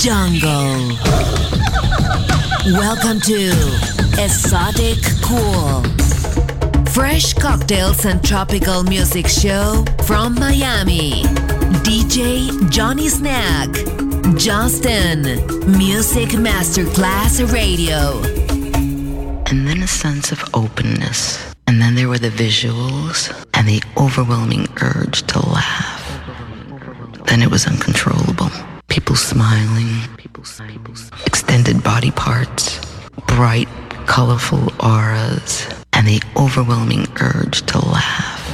jungle. Welcome to Exotic Cool. Fresh cocktails and tropical music show from Miami. DJ Johnny Snack. Justin. Music Masterclass Radio. And then a sense of openness. And then there were the visuals and the overwhelming urge to laugh. Then it was uncontrollable. People smiling, extended body parts, bright, colorful auras, and the overwhelming urge to laugh.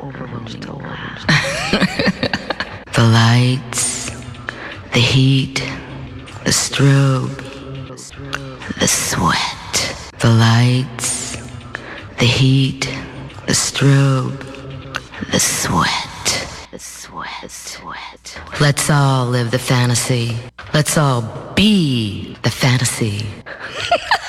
the lights, the heat, the strobe, the sweat, the lights, the heat, the strobe, the sweat. The sweat, sweat. Let's all live the fantasy. Let's all be the fantasy.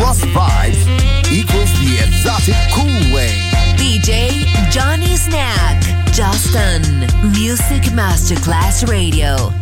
plus vibes equals the exotic cool way. DJ Johnny Snack, Justin, Music Masterclass Radio.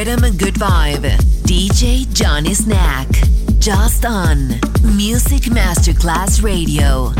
Rhythm and good vibe. DJ Johnny Snack. Just on Music Masterclass Radio.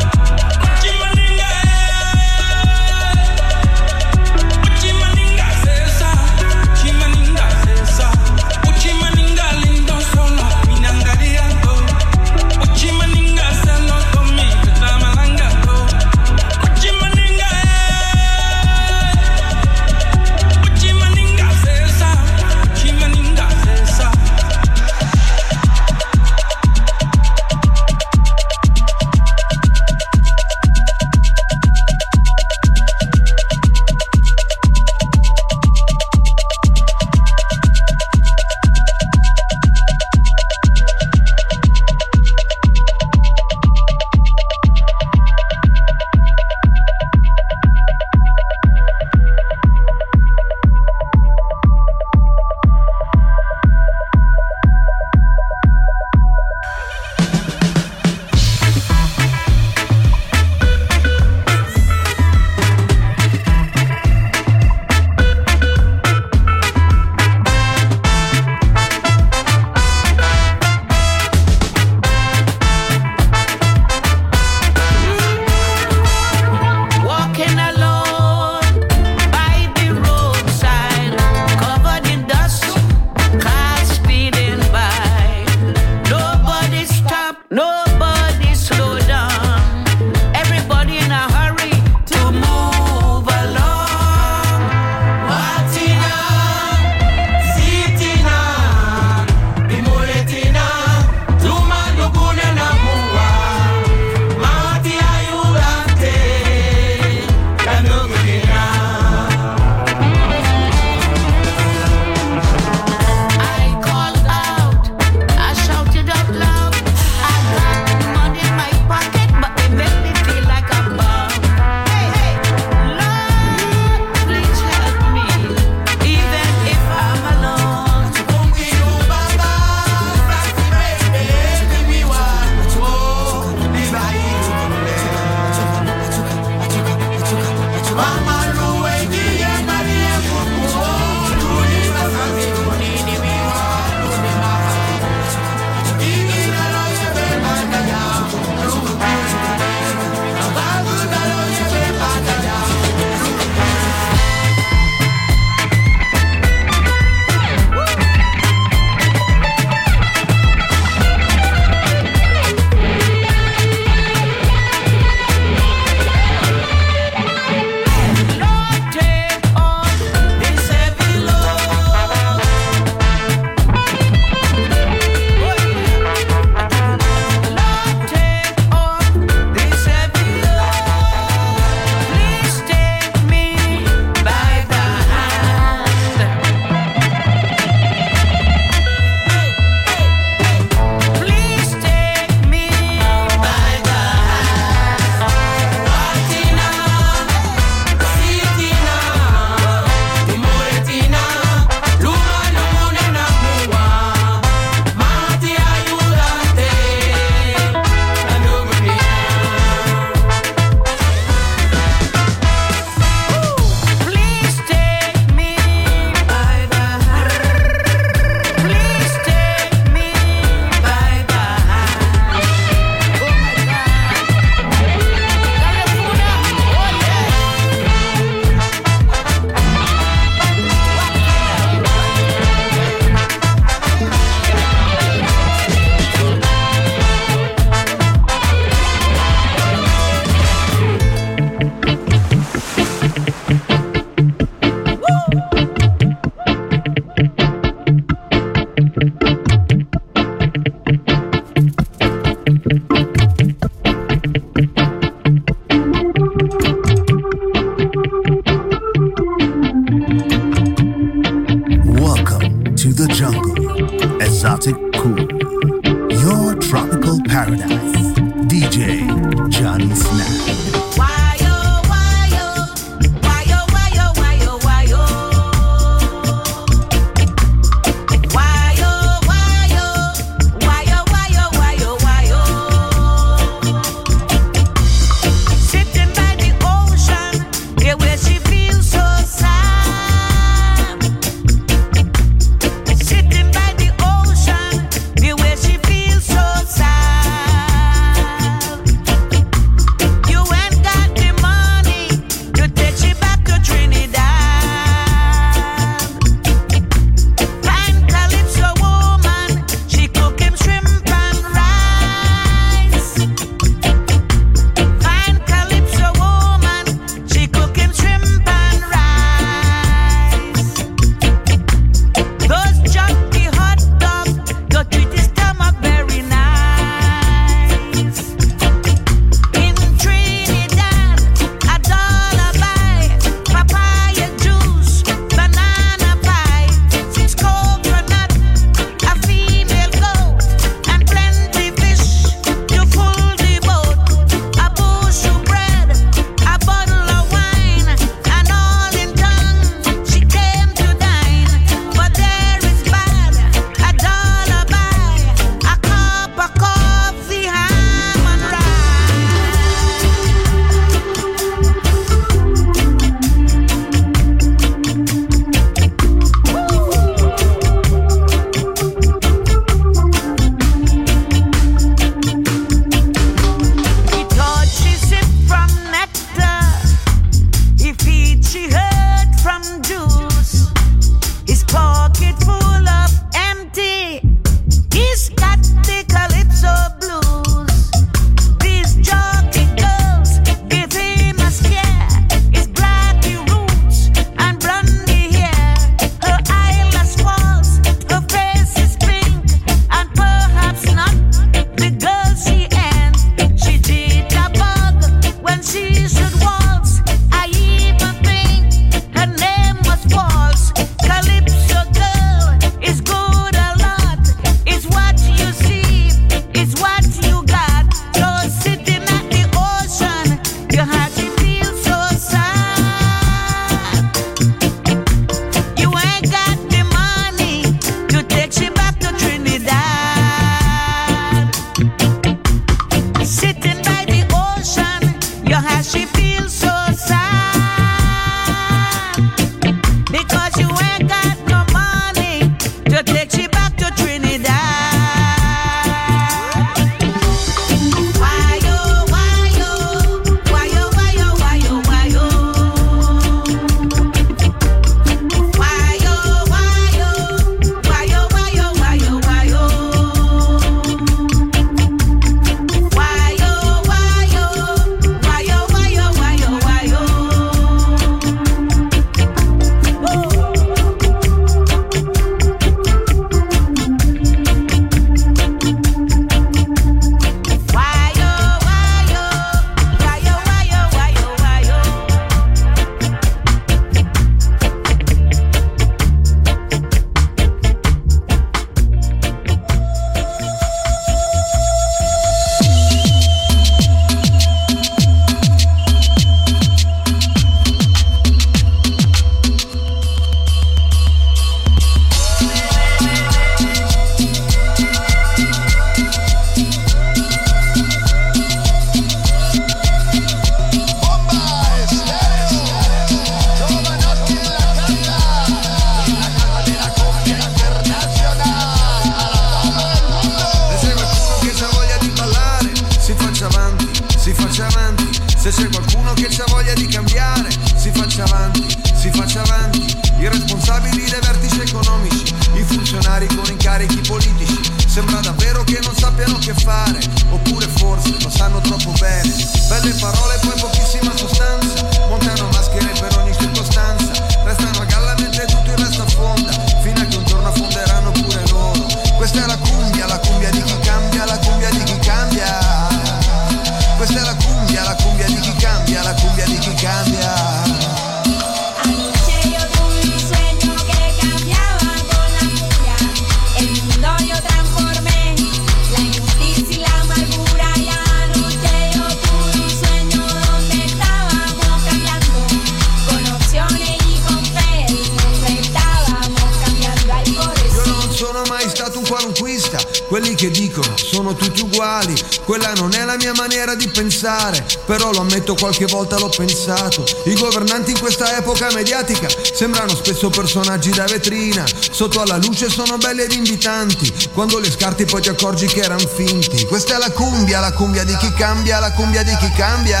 Ammetto qualche volta l'ho pensato. I governanti in questa epoca mediatica sembrano spesso personaggi da vetrina. Sotto alla luce sono belli ed invitanti, quando le scarti poi ti accorgi che erano finti. Questa è la cumbia, la cumbia di chi cambia, la cumbia di chi cambia.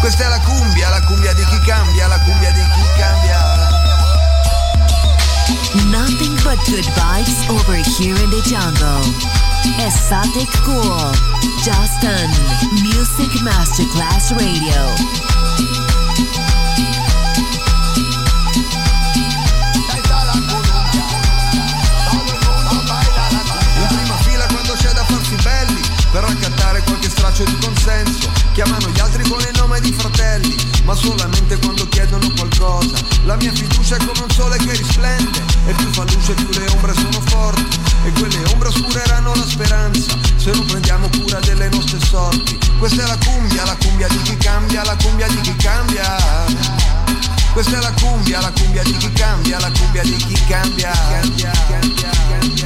Questa è la cumbia, la cumbia di chi cambia, la cumbia di chi cambia. Nothing but good vibes over here in the jungle. Exotic Cool. Justin. Music Masterclass Radio. però accattare qualche straccio di consenso Chiamano gli altri con il nome di fratelli Ma solamente quando chiedono qualcosa. La mia fiducia è come un sole che risplende E più fa luce più le ombre sono forti E quelle ombre oscureranno la speranza Se non prendiamo cura delle nostre sorti. Questa è la cumbia, la cumbia di chi cambia La cumbia di chi cambia. Questa è la cumbia, la cumbia di chi cambia La cumbia di chi cambia, cambia, cambia, cambia.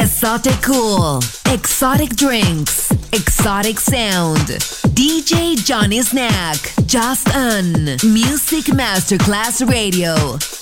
Exotic cool, exotic drinks, exotic sound. DJ Johnny Snack, just on Music Masterclass Radio.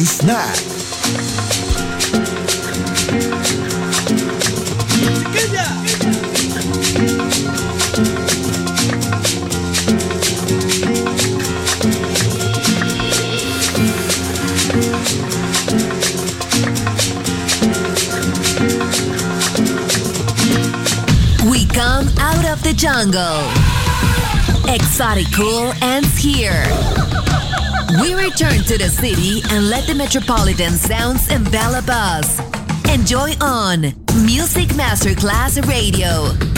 Johnny Snack. We come out of the jungle. Esoticool ends here. We return to the city and let the metropolitan sounds envelop us. Enjoy on Music Masterclass Radio.